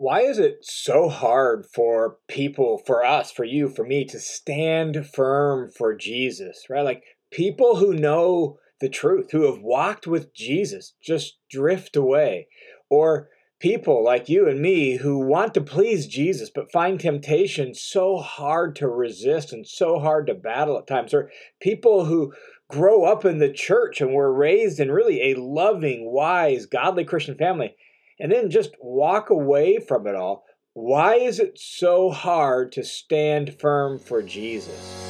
why is it so hard for people, for us, for you, for me to stand firm for Jesus, right? Like people who know the truth, who have walked with Jesus, just drift away. Or people like you and me who want to please Jesus but find temptation so hard to resist and so hard to battle at times. Or people who grow up in the church and were raised in really a loving, wise, godly Christian family and then just walk away from it all. Why is it so hard to stand firm for Jesus?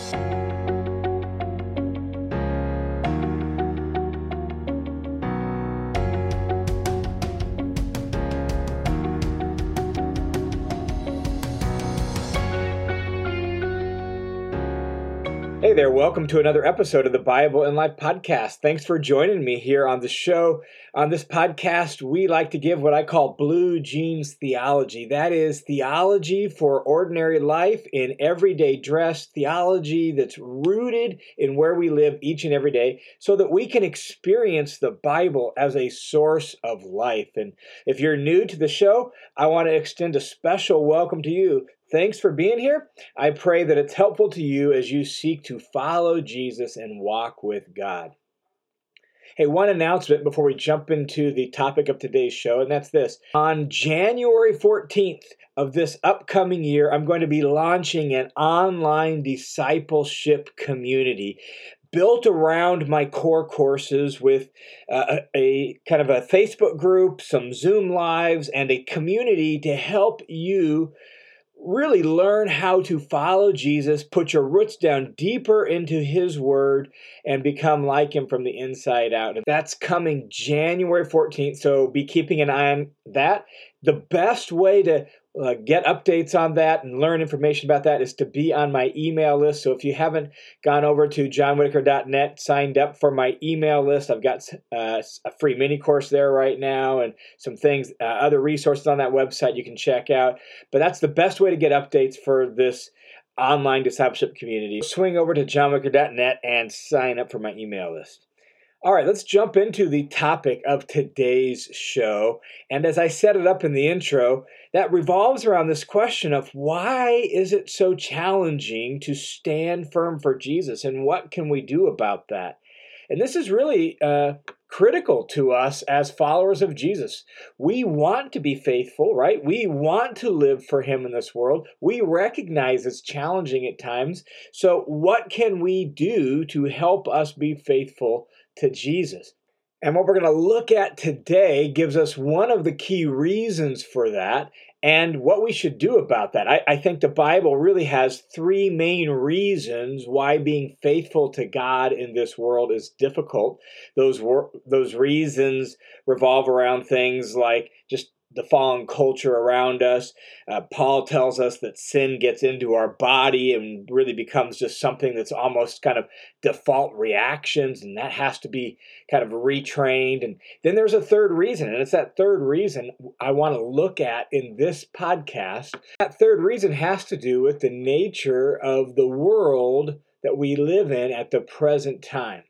There, welcome to another episode of the Bible in Life podcast. Thanks for joining me here on the show. On this podcast, we like to give what I call blue jeans theology. That is theology for ordinary life in everyday dress, theology that's rooted in where we live each and every day so that we can experience the Bible as a source of life. And if you're new to the show, I want to extend a special welcome to you. Thanks for being here. I pray that it's helpful to you as you seek to follow Jesus and walk with God. Hey, one announcement before we jump into the topic of today's show, and that's this. On January 14th of this upcoming year, I'm going to be launching an online discipleship community built around my core courses with uh, a, a, kind of a Facebook group, some Zoom lives, and a community to help you really learn how to follow Jesus, put your roots down deeper into his word, and become like him from the inside out. And that's coming January 14th. So be keeping an eye on that. The best way to uh, get updates on that and learn information about that is to be on my email list. So if you haven't gone over to johnwhittaker.net, signed up for my email list, I've got uh, a free mini course there right now and some things, uh, other resources on that website you can check out. But that's the best way to get updates for this online discipleship community. Swing over to johnwhittaker.net and sign up for my email list. All right, let's jump into the topic of today's show. And as I set it up in the intro, that revolves around this question of why is it so challenging to stand firm for Jesus and what can we do about that? And this is really uh, critical to us as followers of Jesus. We want to be faithful, right? We want to live for Him in this world. We recognize it's challenging at times. So, what can we do to help us be faithful to Jesus. And what we're going to look at today gives us one of the key reasons for that and what we should do about that. I, I, think the Bible really has three main reasons why being faithful to God in this world is difficult. Those, those reasons revolve around things like just the fallen culture around us. Uh, Paul tells us that sin gets into our body and really becomes just something that's almost kind of default reactions, and that has to be kind of retrained. And then there's a third reason, and it's that third reason I want to look at in this podcast. That third reason has to do with the nature of the world that we live in at the present time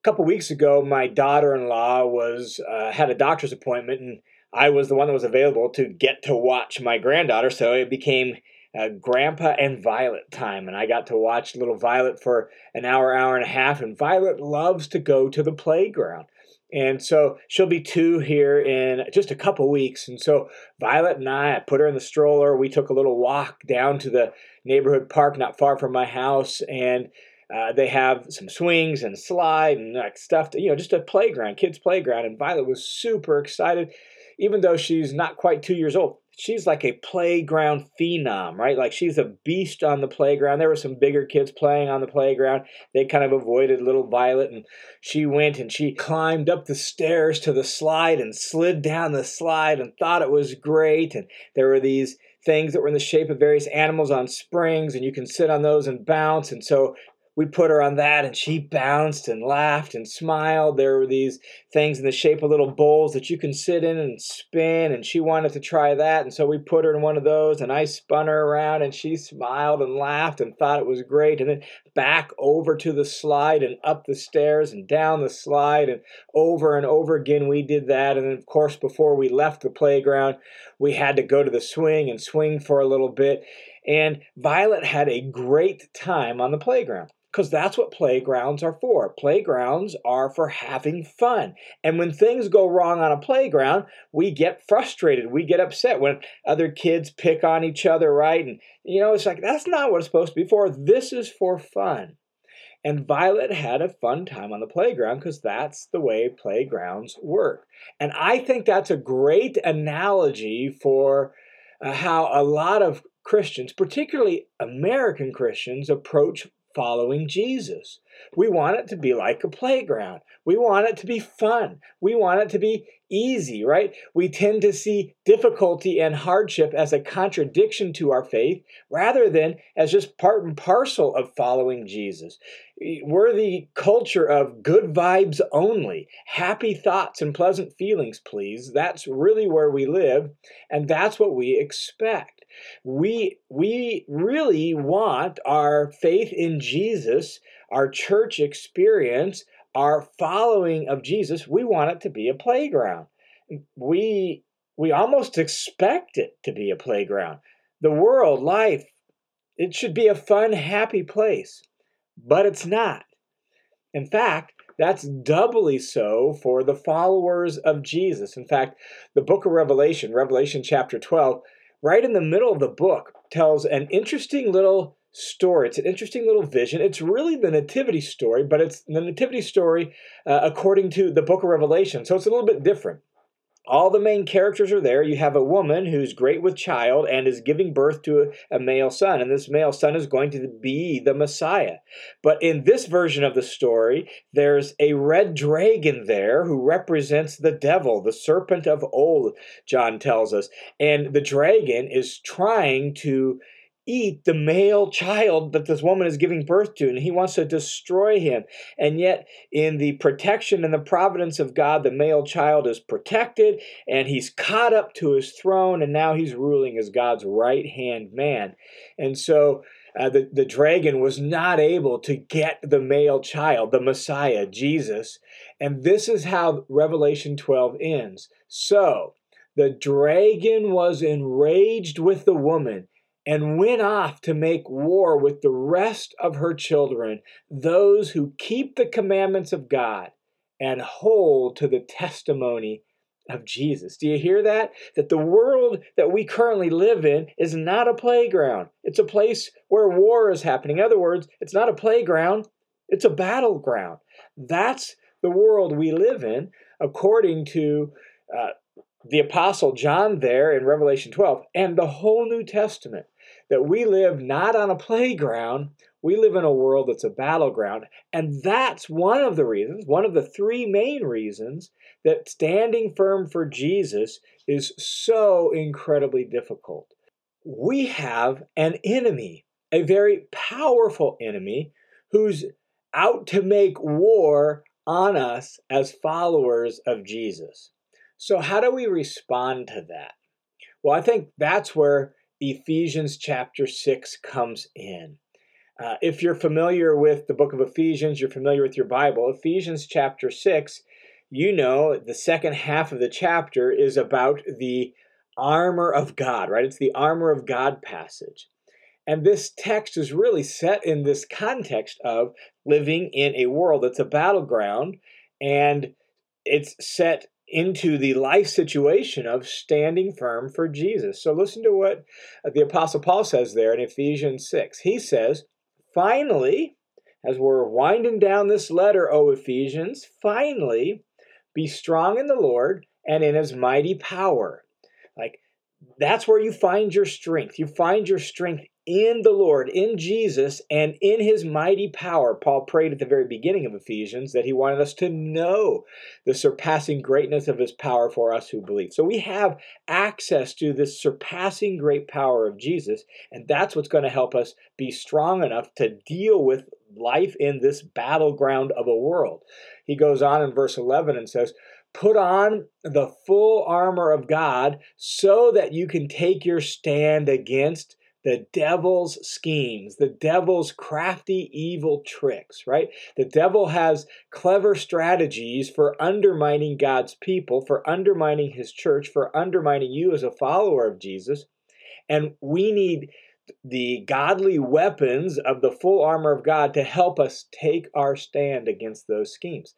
a couple weeks ago, my daughter-in-law was uh, had a doctor's appointment, and I was the one that was available to get to watch my granddaughter, so it became uh, Grandpa and Violet time, and I got to watch little Violet for an hour, hour and a half. And Violet loves to go to the playground. And so she'll be two here in just a couple weeks. And so Violet and I, I put her in the stroller. We took a little walk down to the neighborhood park not far from my house. And uh, they have some swings and slide and like stuff, to, you know, just a playground, kids' playground. And Violet was super excited even though she's not quite two years old, she's like a playground phenom, right? Like she's a beast on the playground. There were some bigger kids playing on the playground. They kind of avoided little Violet, and she went and she climbed up the stairs to the slide and slid down the slide and thought it was great. And there were these things that were in the shape of various animals on springs, and you can sit on those and bounce. And so we put her on that and she bounced and laughed and smiled. There were these things in the shape of little bowls that you can sit in and spin, and she wanted to try that. And so we put her in one of those, and I spun her around, and she smiled and laughed and thought it was great. And then back over to the slide and up the stairs and down the slide, and over and over again we did that. And then, of course, before we left the playground, we had to go to the swing and swing for a little bit. And Violet had a great time on the playground because that's what playgrounds are for. Playgrounds are for having fun. And when things go wrong on a playground, we get frustrated. We get upset when other kids pick on each other, right? And, you know, it's like, that's not what it's supposed to be for. This is for fun. And Violet had a fun time on the playground because that's the way playgrounds work. And I think that's a great analogy for uh, how a lot of Christians, particularly American Christians, approach following Jesus. We want it to be like a playground. We want it to be fun. We want it to be easy, right? We tend to see difficulty and hardship as a contradiction to our faith rather than as just part and parcel of following Jesus. We're the culture of good vibes only, happy thoughts and pleasant feelings, please. That's really where we live, and that's what we expect we we really want our faith in Jesus, our church experience, our following of Jesus, we want it to be a playground. We we almost expect it to be a playground. The world, life, it should be a fun, happy place, but it's not. In fact, that's doubly so for the followers of Jesus. In fact, the book of Revelation, Revelation chapter 12, right in the middle of the book, tells an interesting little story. It's an interesting little vision. It's really the nativity story, but it's the nativity story uh, according to the book of Revelation. So it's a little bit different. All the main characters are there. You have a woman who's great with child and is giving birth to a, male son, and this male son is going to be the Messiah. But in this version of the story, there's a red dragon there who represents the devil, the serpent of old, John tells us. And the dragon is trying to eat the male child that this woman is giving birth to, and he wants to destroy him. And yet, in the protection and the providence of God, the male child is protected, and he's caught up to his throne, and now he's ruling as God's right hand man. And so, uh, the, the dragon was not able to get the male child, the Messiah, Jesus. And this is how Revelation 12 ends. So, the dragon was enraged with the woman and went off to make war with the rest of her children, those who keep the commandments of God and hold to the testimony of Jesus. Do you hear that? That the world that we currently live in is not a playground. It's a place where war is happening. In other words, it's not a playground, it's a battleground. That's the world we live in, according to uh, the Apostle John there in Revelation 12 and the whole New Testament that we live not on a playground, we live in a world that's a battleground. And that's one of the reasons, one of the three main reasons, that standing firm for Jesus is so incredibly difficult. We have an enemy, a very powerful enemy, who's out to make war on us as followers of Jesus. So, how do we respond to that? Well, I think that's where Ephesians chapter 6 comes in. Uh, if you're familiar with the book of Ephesians, you're familiar with your Bible, Ephesians chapter 6, you know the second half of the chapter is about the armor of God, right? It's the armor of God passage. And this text is really set in this context of living in a world that's a battleground, and it's set into the life situation of standing firm for Jesus. So listen to what the Apostle Paul says there in Ephesians 6. He says, Finally, as we're winding down this letter, O Ephesians, finally, be strong in the Lord and in his mighty power. Like, that's where you find your strength. You find your strength in the Lord, in Jesus, and in his mighty power. Paul prayed at the very beginning of Ephesians that he wanted us to know the surpassing greatness of his power for us who believe. So we have access to this surpassing great power of Jesus, and that's what's going to help us be strong enough to deal with life in this battleground of a world. He goes on in verse 11 and says, Put on the full armor of God so that you can take your stand against the devil's schemes, the devil's crafty, evil tricks, right? The devil has clever strategies for undermining God's people, for undermining his church, for undermining you as a follower of Jesus. And we need the godly weapons of the full armor of God to help us take our stand against those schemes.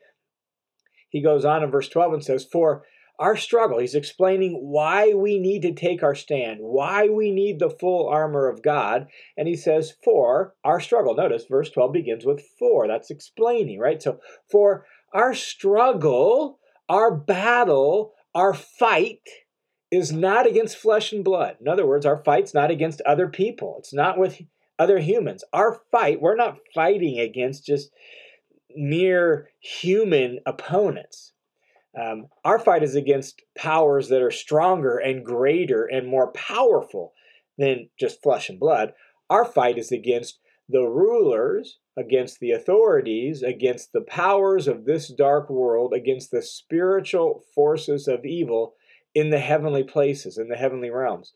He goes on in verse 12 and says, For our struggle. He's explaining why we need to take our stand, why we need the full armor of God. And he says, for our struggle. Notice verse 12 begins with for. That's explaining, right? So, for our struggle, our battle, our fight is not against flesh and blood. In other words, our fight's not against other people, it's not with other humans. Our fight, we're not fighting against just mere human opponents. Um, our fight is against powers that are stronger and greater and more powerful than just flesh and blood. Our fight is against the rulers, against the authorities, against the powers of this dark world, against the spiritual forces of evil in the heavenly places, in the heavenly realms.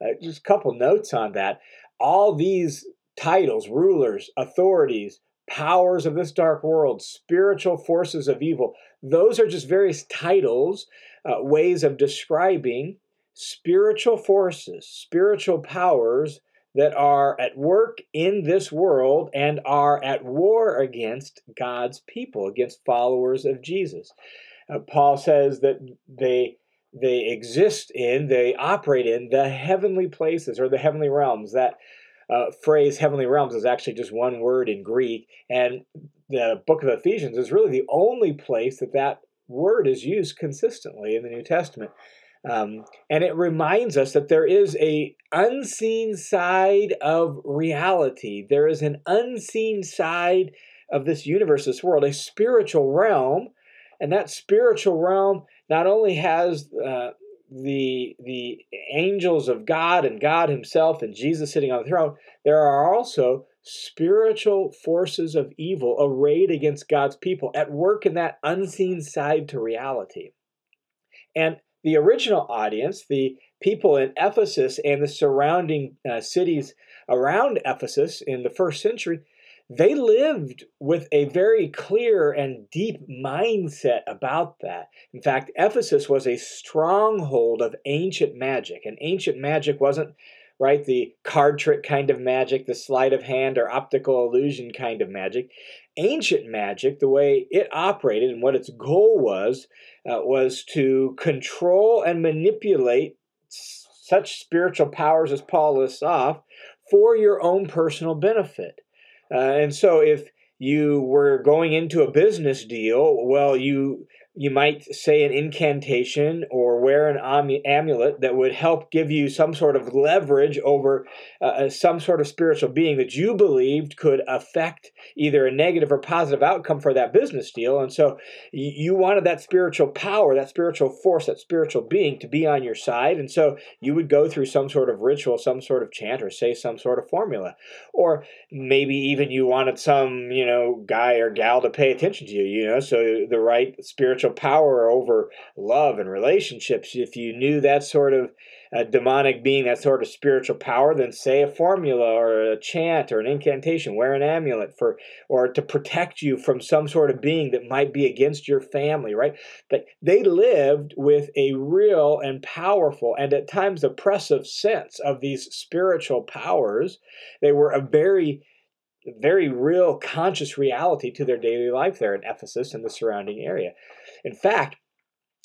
Uh, just a couple notes on that. All these titles, rulers, authorities, powers of this dark world, spiritual forces of evil. Those are just various titles, uh, ways of describing spiritual forces, spiritual powers that are at work in this world and are at war against God's people, against followers of Jesus. Uh, Paul says that they they exist in, they operate in the heavenly places or the heavenly realms that uh, phrase heavenly realms is actually just one word in Greek, and the book of Ephesians is really the only place that that word is used consistently in the New Testament. Um, and it reminds us that there is a unseen side of reality. There is an unseen side of this universe, this world, a spiritual realm, and that spiritual realm not only has uh, the the angels of God and God Himself and Jesus sitting on the throne, there are also spiritual forces of evil arrayed against God's people at work in that unseen side to reality. And the original audience, the people in Ephesus and the surrounding uh, cities around Ephesus in the first century, they lived with a very clear and deep mindset about that. In fact, Ephesus was a stronghold of ancient magic, and ancient magic wasn't right the card trick kind of magic, the sleight of hand or optical illusion kind of magic. Ancient magic, the way it operated and what its goal was, uh, was to control and manipulate such spiritual powers as Paul lists off for your own personal benefit. Uh, and so if you were going into a business deal, well, you you might say an incantation or wear an amulet that would help give you some sort of leverage over uh, uh, some sort of spiritual being that you believed could affect either a negative or positive outcome for that business deal. And so you wanted that spiritual power, that spiritual force, that spiritual being to be on your side. And so you would go through some sort of ritual, some sort of chant, or say some sort of formula. Or maybe even you wanted some, you know, guy or gal to pay attention to you, you know, so the right spiritual spiritual power over love and relationships. If you knew that sort of uh, demonic being, that sort of spiritual power, then say a formula or a chant or an incantation, wear an amulet for, or to protect you from some sort of being that might be against your family, right? But they lived with a real and powerful and at times oppressive sense of these spiritual powers. They were a very very real conscious reality to their daily life there in Ephesus and the surrounding area. In fact,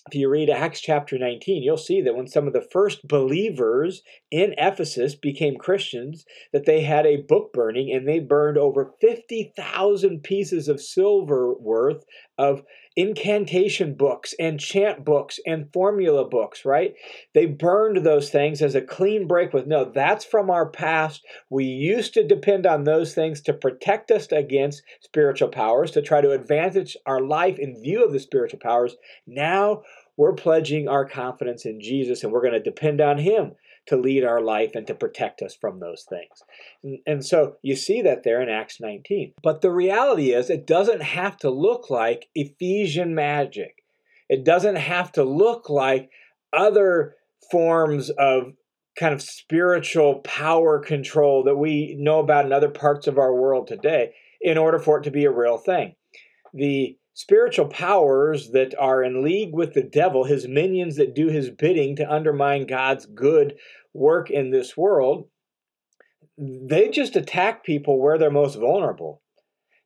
if you read Acts chapter 19, you'll see that when some of the first believers in Ephesus became Christians, that they had a book burning and they burned over 50,000 pieces of silver worth of incantation books and chant books and formula books, right? They burned those things as a clean break with no, that's from our past. We used to depend on those things to protect us against spiritual powers, to try to advantage our life in view of the spiritual powers. Now we're pledging our confidence in Jesus and we're going to depend on Him to lead our life and to protect us from those things. And, and, so you see that there in Acts 19. But the reality is, it doesn't have to look like Ephesian magic, it doesn't have to look like other forms of kind of spiritual power control that we know about in other parts of our world today in order for it to be a real thing. The spiritual powers that are in league with the devil, his minions that do his bidding to undermine God's good work in this world, they just attack people where they're most vulnerable.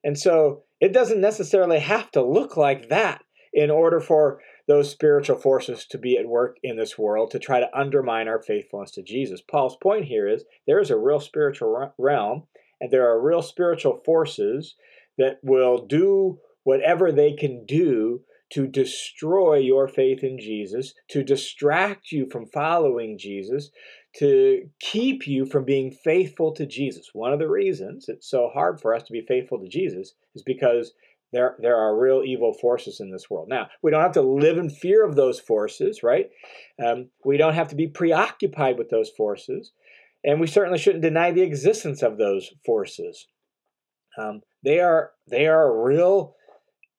And so it doesn't necessarily have to look like that in order for those spiritual forces to be at work in this world to try to undermine our faithfulness to Jesus. Paul's point here is there is a real spiritual realm and there are real spiritual forces that will do whatever they can do to destroy your faith in Jesus, to distract you from following Jesus, to keep you from being faithful to Jesus. One of the reasons it's so hard for us to be faithful to Jesus is because there, there are real evil forces in this world. Now, we don't have to live in fear of those forces, right? Um, we don't have to be preoccupied with those forces. And we certainly shouldn't deny the existence of those forces. Um, they are they are real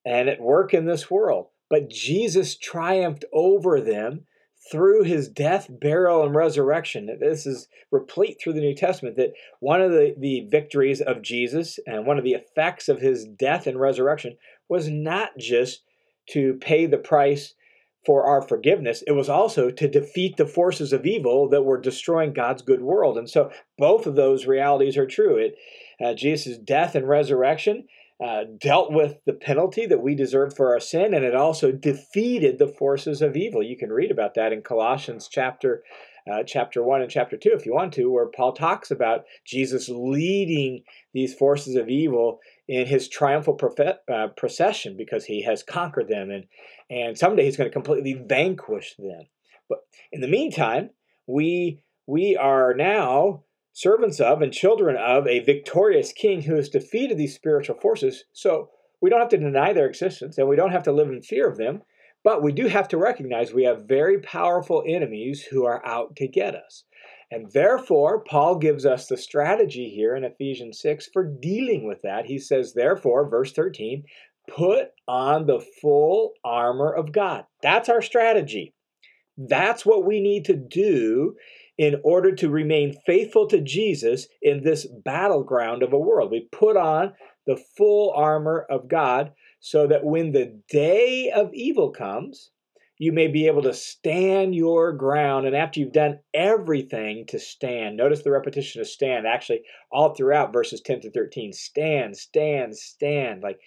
and at work in this world. But Jesus triumphed over them through his death, burial, and resurrection. This is replete through the New Testament that one of the, the victories of Jesus and one of the effects of his death and resurrection was not just to pay the price for our forgiveness, it was also to defeat the forces of evil that were destroying God's good world. And so both of those realities are true. It, uh, Jesus' death and resurrection uh, dealt with the penalty that we deserved for our sin, and it also defeated the forces of evil. You can read about that in Colossians chapter uh, chapter one and chapter two, if you want to, where Paul talks about Jesus leading these forces of evil in his triumphal uh, procession because he has conquered them, and and someday he's going to completely vanquish them. But in the meantime, we we are now servants of and children of a victorious king who has defeated these spiritual forces. So we don't have to deny their existence and we don't have to live in fear of them, but we do have to recognize we have very powerful enemies who are out to get us. And therefore, Paul gives us the strategy here in Ephesians 6 for dealing with that. He says, therefore, verse 13, put on the full armor of God. That's our strategy. That's what we need to do in order to remain faithful to Jesus in this battleground of a world. We put on the full armor of God so that when the day of evil comes, you may be able to stand your ground. And after you've done everything to stand, notice the repetition of stand actually all throughout verses 10 to 13 stand, stand, stand. Like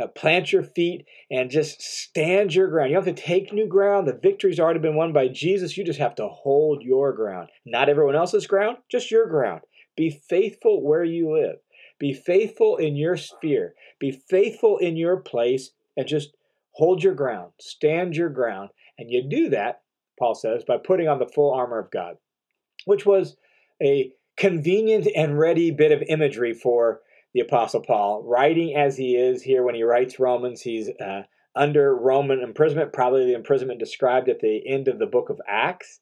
uh, plant your feet and just stand your ground. You don't have to take new ground. The victory's already been won by Jesus. You just have to hold your ground. Not everyone else's ground, just your ground. Be faithful where you live. Be faithful in your sphere. Be faithful in your place and just hold your ground. Stand your ground. And you do that, Paul says, by putting on the full armor of God, which was a convenient and ready bit of imagery for the Apostle Paul, writing as he is here when he writes Romans, he's uh, under Roman imprisonment, probably the imprisonment described at the end of the book of Acts.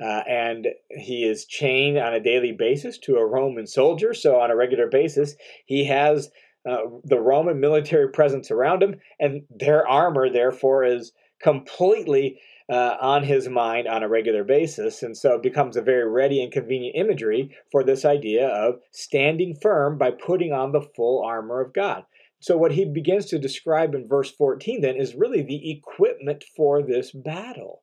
Uh, and he is chained on a daily basis to a Roman soldier. So, on a regular basis, he has uh, the Roman military presence around him, and their armor, therefore, is completely uh, on his mind on a regular basis. And so it becomes a very ready and convenient imagery for this idea of standing firm by putting on the full armor of God. So, what he begins to describe in verse 14 then is really the equipment for this battle.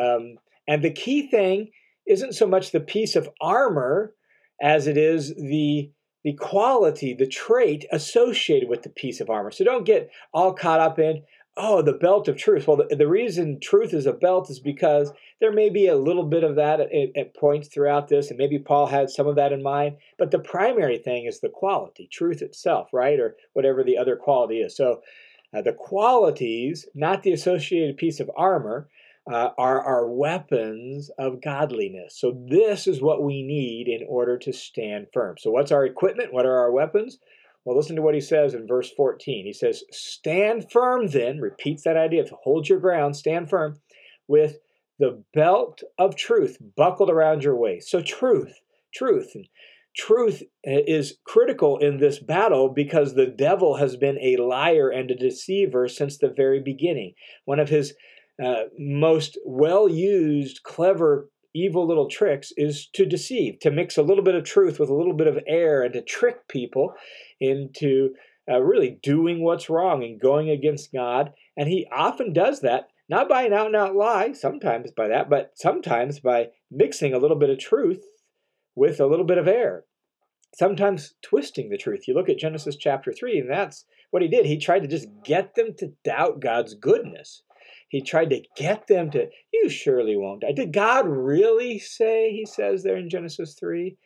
Um, and the key thing isn't so much the piece of armor as it is the the quality, the trait associated with the piece of armor. So don't get all caught up in, oh, the belt of truth. Well, the, the, reason truth is a belt is because there may be a little bit of that at, at, points throughout this, and maybe Paul had some of that in mind. But the primary thing is the quality, truth itself, right? Or whatever the other quality is. So uh, the qualities, not the associated piece of armor, uh, are our weapons of godliness. So this is what we need in order to stand firm. So what's our equipment? What are our weapons? Well, listen to what he says in verse 14. He says, Stand firm then, repeats that idea to hold your ground, stand firm, with the belt of truth buckled around your waist. So, truth, truth. Truth is critical in this battle because the devil has been a liar and a deceiver since the very beginning. One of his uh, most well used, clever, evil little tricks is to deceive, to mix a little bit of truth with a little bit of air and to trick people into uh, really doing what's wrong and going against God. And he often does that, not by an out and out lie, sometimes by that, but sometimes by mixing a little bit of truth with a little bit of air. Sometimes twisting the truth. You look at Genesis chapter 3, and that's what he did. He tried to just get them to doubt God's goodness. He tried to get them to, you surely won't die. Did God really say, he says there in Genesis 3?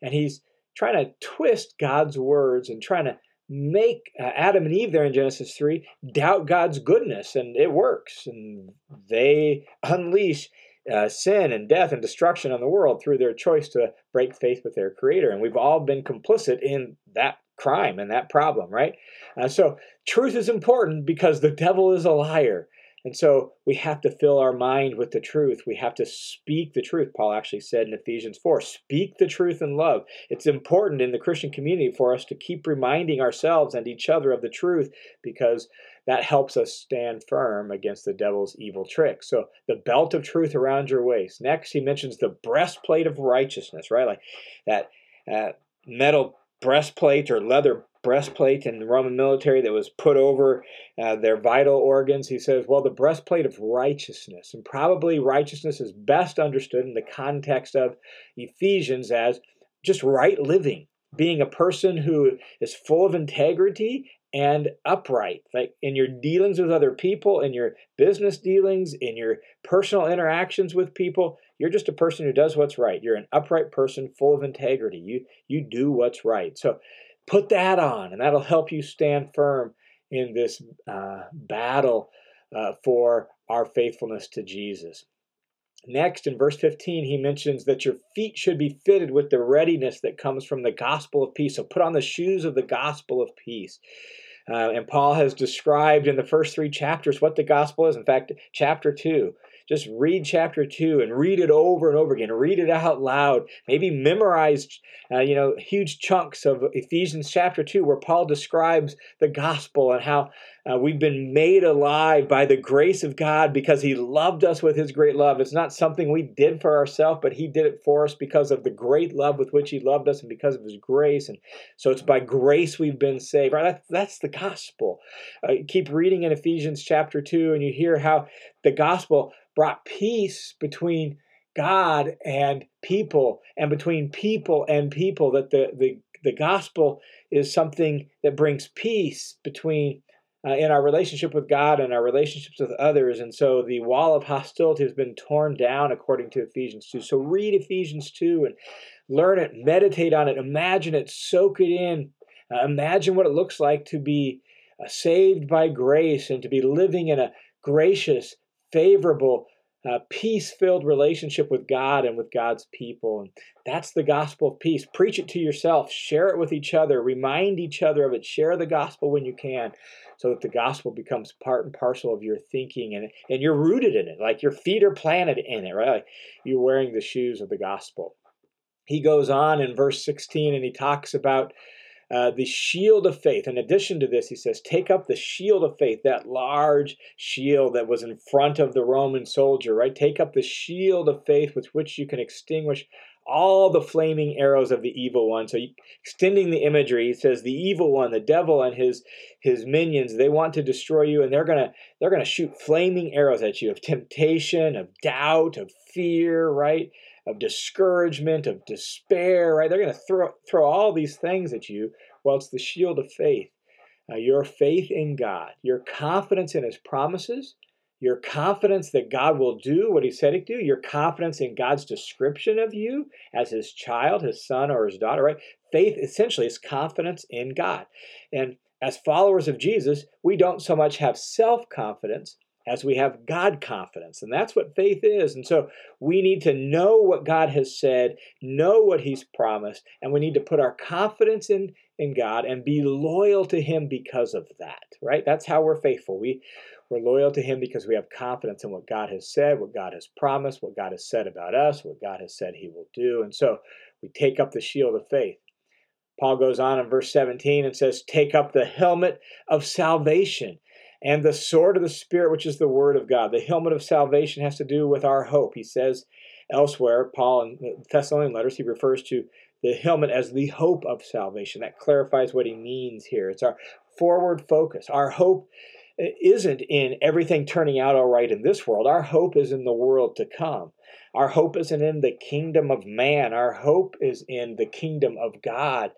And he's trying to twist God's words and trying to make uh, Adam and Eve there in Genesis 3 doubt God's goodness, and it works. And they unleash uh, sin and death and destruction on the world through their choice to break faith with their creator. And we've all been complicit in that crime and that problem, right? Uh, so truth is important because the devil is a liar. And so we have to fill our mind with the truth. We have to speak the truth. Paul actually said in Ephesians 4 speak the truth in love. It's important in the Christian community for us to keep reminding ourselves and each other of the truth because that helps us stand firm against the devil's evil tricks. So the belt of truth around your waist. Next, he mentions the breastplate of righteousness, right? Like that uh, metal breastplate or leather breastplate in the Roman military that was put over uh, their vital organs. He says, well, the breastplate of righteousness. And probably righteousness is best understood in the context of Ephesians as just right living, being a person who is full of integrity and upright. Like in your dealings with other people, in your business dealings, in your personal interactions with people, you're just a person who does what's right. You're an upright person full of integrity. You you do what's right. So Put that on, and that'll help you stand firm in this uh, battle uh, for our faithfulness to Jesus. Next, in verse 15, he mentions that your feet should be fitted with the readiness that comes from the gospel of peace. So put on the shoes of the gospel of peace. Uh, and Paul has described in the first three chapters what the gospel is. In fact, chapter 2, just read chapter two and read it over and over again. Read it out loud. Maybe memorize, uh, you know, huge chunks of Ephesians chapter two, where Paul describes the gospel and how uh, we've been made alive by the grace of God because He loved us with His great love. It's not something we did for ourselves, but He did it for us because of the great love with which He loved us and because of His grace. And so it's by grace we've been saved. Right? That's, that's the gospel. Uh, keep reading in Ephesians chapter 2, and you hear how the gospel brought peace between God and people and between people and people that the the, the gospel is something that brings peace between uh, in our relationship with God and our relationships with others. And so the wall of hostility has been torn down according to Ephesians 2. So read Ephesians 2 and learn it, meditate on it, imagine it, soak it in. Uh, imagine what it looks like to be uh, saved by grace and to be living in a gracious, favorable, uh, peace filled relationship with God and with God's people. And that's the gospel of peace. Preach it to yourself, share it with each other, remind each other of it, share the gospel when you can, so that the gospel becomes part and parcel of your thinking and, and you're rooted in it. Like your feet are planted in it, right? Like you're wearing the shoes of the gospel. He goes on in verse 16 and he talks about uh, the shield of faith. In addition to this, he says, take up the shield of faith, that large shield that was in front of the Roman soldier, right? Take up the shield of faith with which you can extinguish all the flaming arrows of the evil one. So, extending the imagery, he says the evil one, the devil, and his his minions, they want to destroy you, and they're gonna they're gonna shoot flaming arrows at you of temptation, of doubt, of fear, right? of discouragement, of despair, right? They're going to throw, throw all these things at you. Well, it's the shield of faith. Uh, your faith in God, your confidence in His promises, your confidence that God will do what He said He'd do, your confidence in God's description of you as His child, His son, or His daughter, right? Faith essentially is confidence in God. And as followers of Jesus, we don't so much have self confidence as we have God confidence. And that's what faith is. And so we need to know what God has said, know what He's promised, and we need to put our confidence in, in God and be loyal to Him because of that, right? That's how we're faithful. We We're loyal to Him because we have confidence in what God has said, what God has promised, what God has said about us, what God has said He will do. And so we take up the shield of faith. Paul goes on in verse 17 and says, Take up the helmet of salvation and the sword of the Spirit, which is the Word of God. The helmet of salvation has to do with our hope. He says elsewhere, Paul in the Thessalonian letters, he refers to the helmet as the hope of salvation. That clarifies what he means here. It's our forward focus. Our hope isn't in everything turning out all right in this world. Our hope is in the world to come. Our hope isn't in the kingdom of man. Our hope is in the kingdom of God.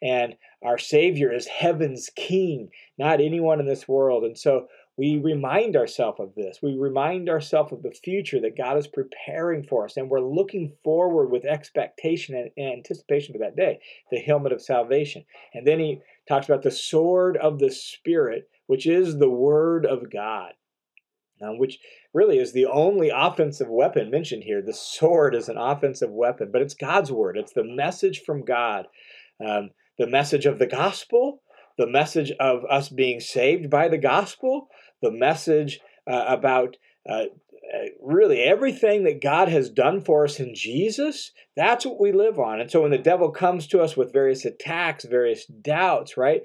And our Savior is heaven's king, not anyone in this world. And so we remind ourselves of this. We remind ourselves of the future that God is preparing for us, and we're looking forward with expectation and anticipation for that day, the helmet of salvation. And then he talks about the sword of the Spirit, which is the word of God, um, which really is the only offensive weapon mentioned here. The sword is an offensive weapon, but it's God's word, it's the message from God, um, the message of the gospel the message of us being saved by the gospel, the message uh, about uh, uh, really everything that God has done for us in Jesus, that's what we live on. And so when the devil comes to us with various attacks, various doubts, right,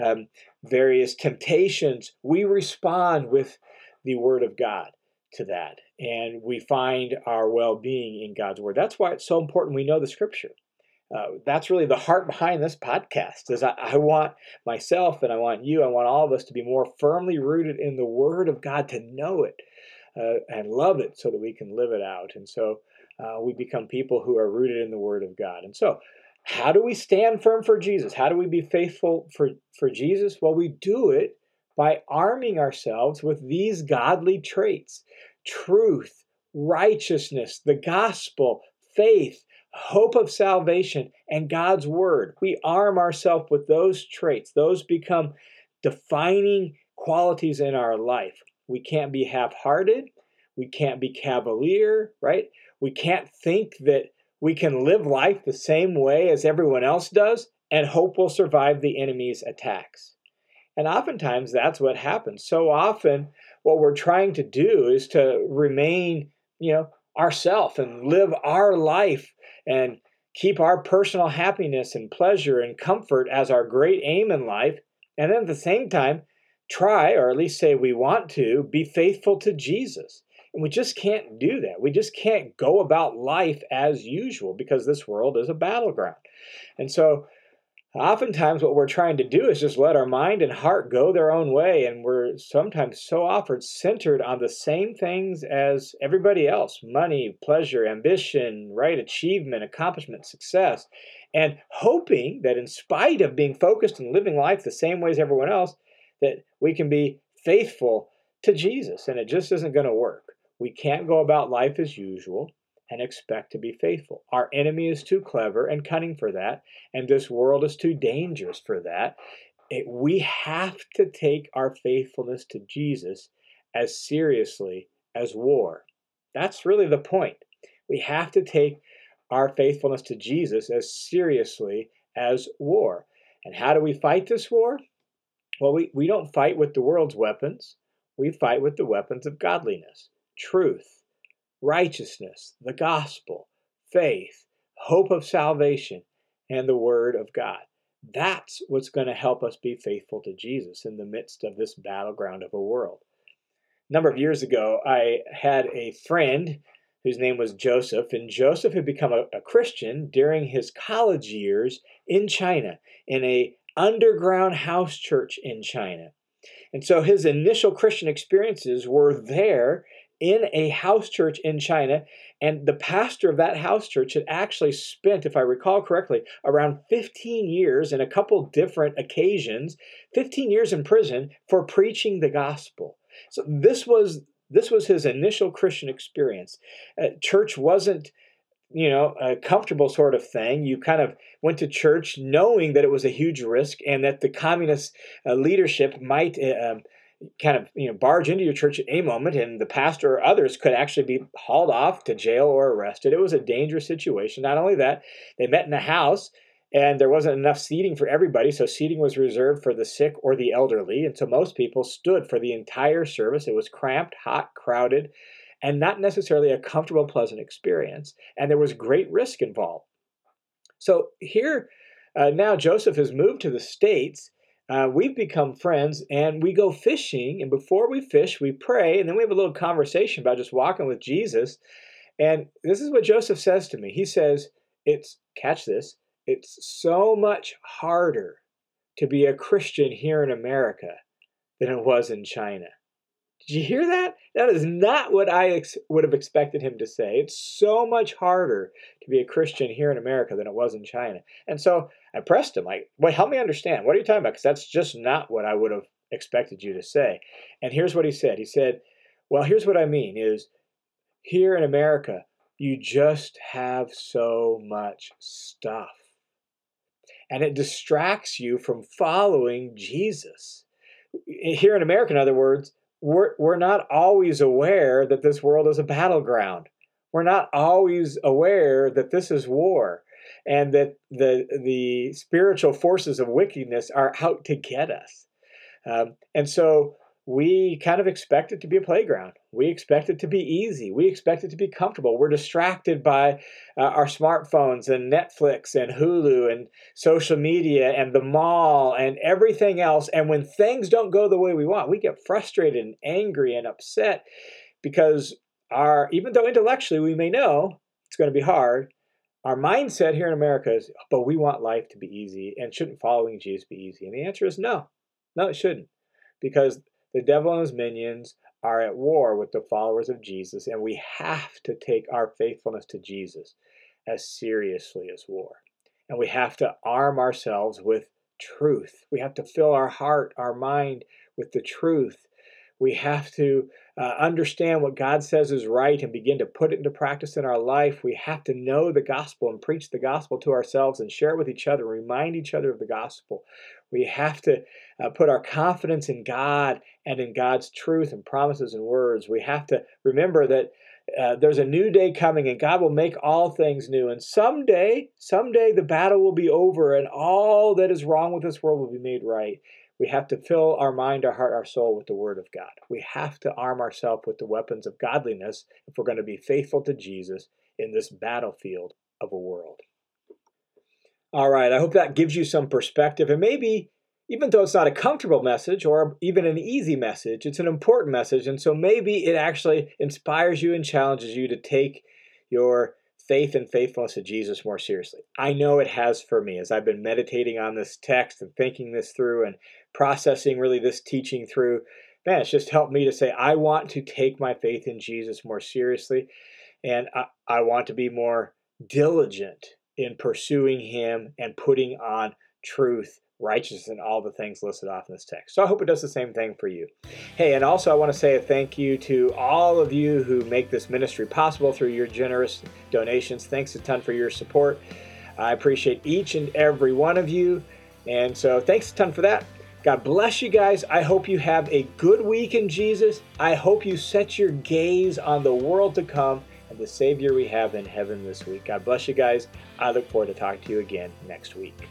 um, various temptations, we respond with the Word of God to that. And we find our well being in God's Word. That's why it's so important we know the Scripture uh, that's really the heart behind this podcast is I, I, want myself and i want you i want all of us to be more firmly rooted in the word of god to know it uh, and love it so that we can live it out and so uh, we become people who are rooted in the word of god and so how do we stand firm for jesus how do we be faithful for, for jesus well we do it by arming ourselves with these godly traits truth righteousness the gospel faith hope of salvation, and God's word. We arm ourselves with those traits. Those become defining qualities in our life. We can't be half hearted. We can't be cavalier, right? We can't think that we can live life the same way as everyone else does and hope we'll survive the enemy's attacks. And oftentimes that's what happens. So often, what we're trying to do is to remain, you know, ourself and live our life and keep our personal happiness and pleasure and comfort as our great aim in life. And then at the same time, try, or at least say we want to, be faithful to Jesus. And we just can't do that. We just can't go about life as usual because this world is a battleground. And so oftentimes what we're trying to do is just let our mind and heart go their own way and we're sometimes so often centered on the same things as everybody else money pleasure ambition right achievement accomplishment success and hoping that in spite of being focused and living life the same way as everyone else that we can be faithful to jesus and it just isn't going to work we can't go about life as usual and expect to be faithful. Our enemy is too clever and cunning for that, and this world is too dangerous for that. It, we have to take our faithfulness to Jesus as seriously as war. That's really the point. We have to take our faithfulness to Jesus as seriously as war. And how do we fight this war? Well, we, we don't fight with the world's weapons, we fight with the weapons of godliness, truth, righteousness, the gospel, faith, hope of salvation, and the Word of God. That's what's going to help us be faithful to Jesus in the midst of this battleground of a world. A number of years ago, I had a friend whose name was Joseph, and Joseph had become a, a Christian during his college years in China, in a underground house church in China. And so his initial Christian experiences were there in a house church in China. And the pastor of that house church had actually spent, if I recall correctly, around 15 years in a couple different occasions, 15 years in prison for preaching the gospel. So this was this was his initial Christian experience. Uh, church wasn't you know, a comfortable sort of thing. You kind of went to church knowing that it was a huge risk and that the communist uh, leadership might uh, um, kind of you know barge into your church at any moment and the pastor or others could actually be hauled off to jail or arrested it was a dangerous situation not only that they met in a house And there wasn't enough seating for everybody, so seating was reserved for the sick or the elderly. And so most people stood for the entire service. It was cramped, hot, crowded, and not necessarily a comfortable, pleasant experience. And there was great risk involved. So here, uh, now Joseph has moved to the States. Uh, we've become friends and we go fishing. And before we fish, we pray. And then we have a little conversation about just walking with Jesus. And this is what Joseph says to me. He says, It's, catch this, it's so much harder to be a Christian here in America than it was in China. Did you hear that? That is not what I ex- would have expected him to say. It's so much harder to be a Christian here in America than it was in China. And so I pressed him, like, wait, help me understand. What are you talking about? Because that's just not what I would have expected you to say. And here's what he said. He said, well, here's what I mean is here in America, you just have so much stuff. And it distracts you from following Jesus. Here in America, in other words, we're, we're not always aware that this world is a battleground. We're not always aware that this is war and that the, the spiritual forces of wickedness are out to get us. Um, and so we kind of expect it to be a playground. We expect it to be easy. We expect it to be comfortable. We're distracted by uh, our smartphones and Netflix and Hulu and social media and the mall and everything else. And when things don't go the way we want, we get frustrated and angry and upset because our, even though intellectually we may know it's going to be hard, our mindset here in America is, but we want life to be easy and shouldn't following Jesus be easy? And the answer is no. No, it shouldn't. Because the devil and his minions are at war with the followers of Jesus, and we have to take our faithfulness to Jesus as seriously as war. And we have to arm ourselves with truth. We have to fill our heart, our mind with the truth. We have to uh, understand what God says is right and begin to put it into practice in our life. We have to know the gospel and preach the gospel to ourselves and share it with each other, remind each other of the gospel. We have to uh, put our confidence in God and in God's truth and promises and words. We have to remember that uh, there's a new day coming and God will make all things new. And someday, someday the battle will be over and all that is wrong with this world will be made right. We have to fill our mind, our heart, our soul with the Word of God. We have to arm ourselves with the weapons of godliness if we're going to be faithful to Jesus in this battlefield of a world. All right, I hope that gives you some perspective. And maybe, even though it's not a comfortable message or even an easy message, it's an important message. And so maybe it actually inspires you and challenges you to take your faith and faithfulness to Jesus more seriously. I know it has for me as I've been meditating on this text and thinking this through and processing really this teaching through. Man, it's just helped me to say, I want to take my faith in Jesus more seriously. And I, I want to be more diligent in pursuing Him and putting on truth righteousness and all the things listed off in this text. So I hope it does the same thing for you. Hey, and also I want to say a thank you to all of you who make this ministry possible through your generous donations. Thanks a ton for your support. I appreciate each and every one of you. And so thanks a ton for that. God bless you guys. I hope you have a good week in Jesus. I hope you set your gaze on the world to come and the Savior we have in heaven this week. God bless you guys. I look forward to talking to you again next week.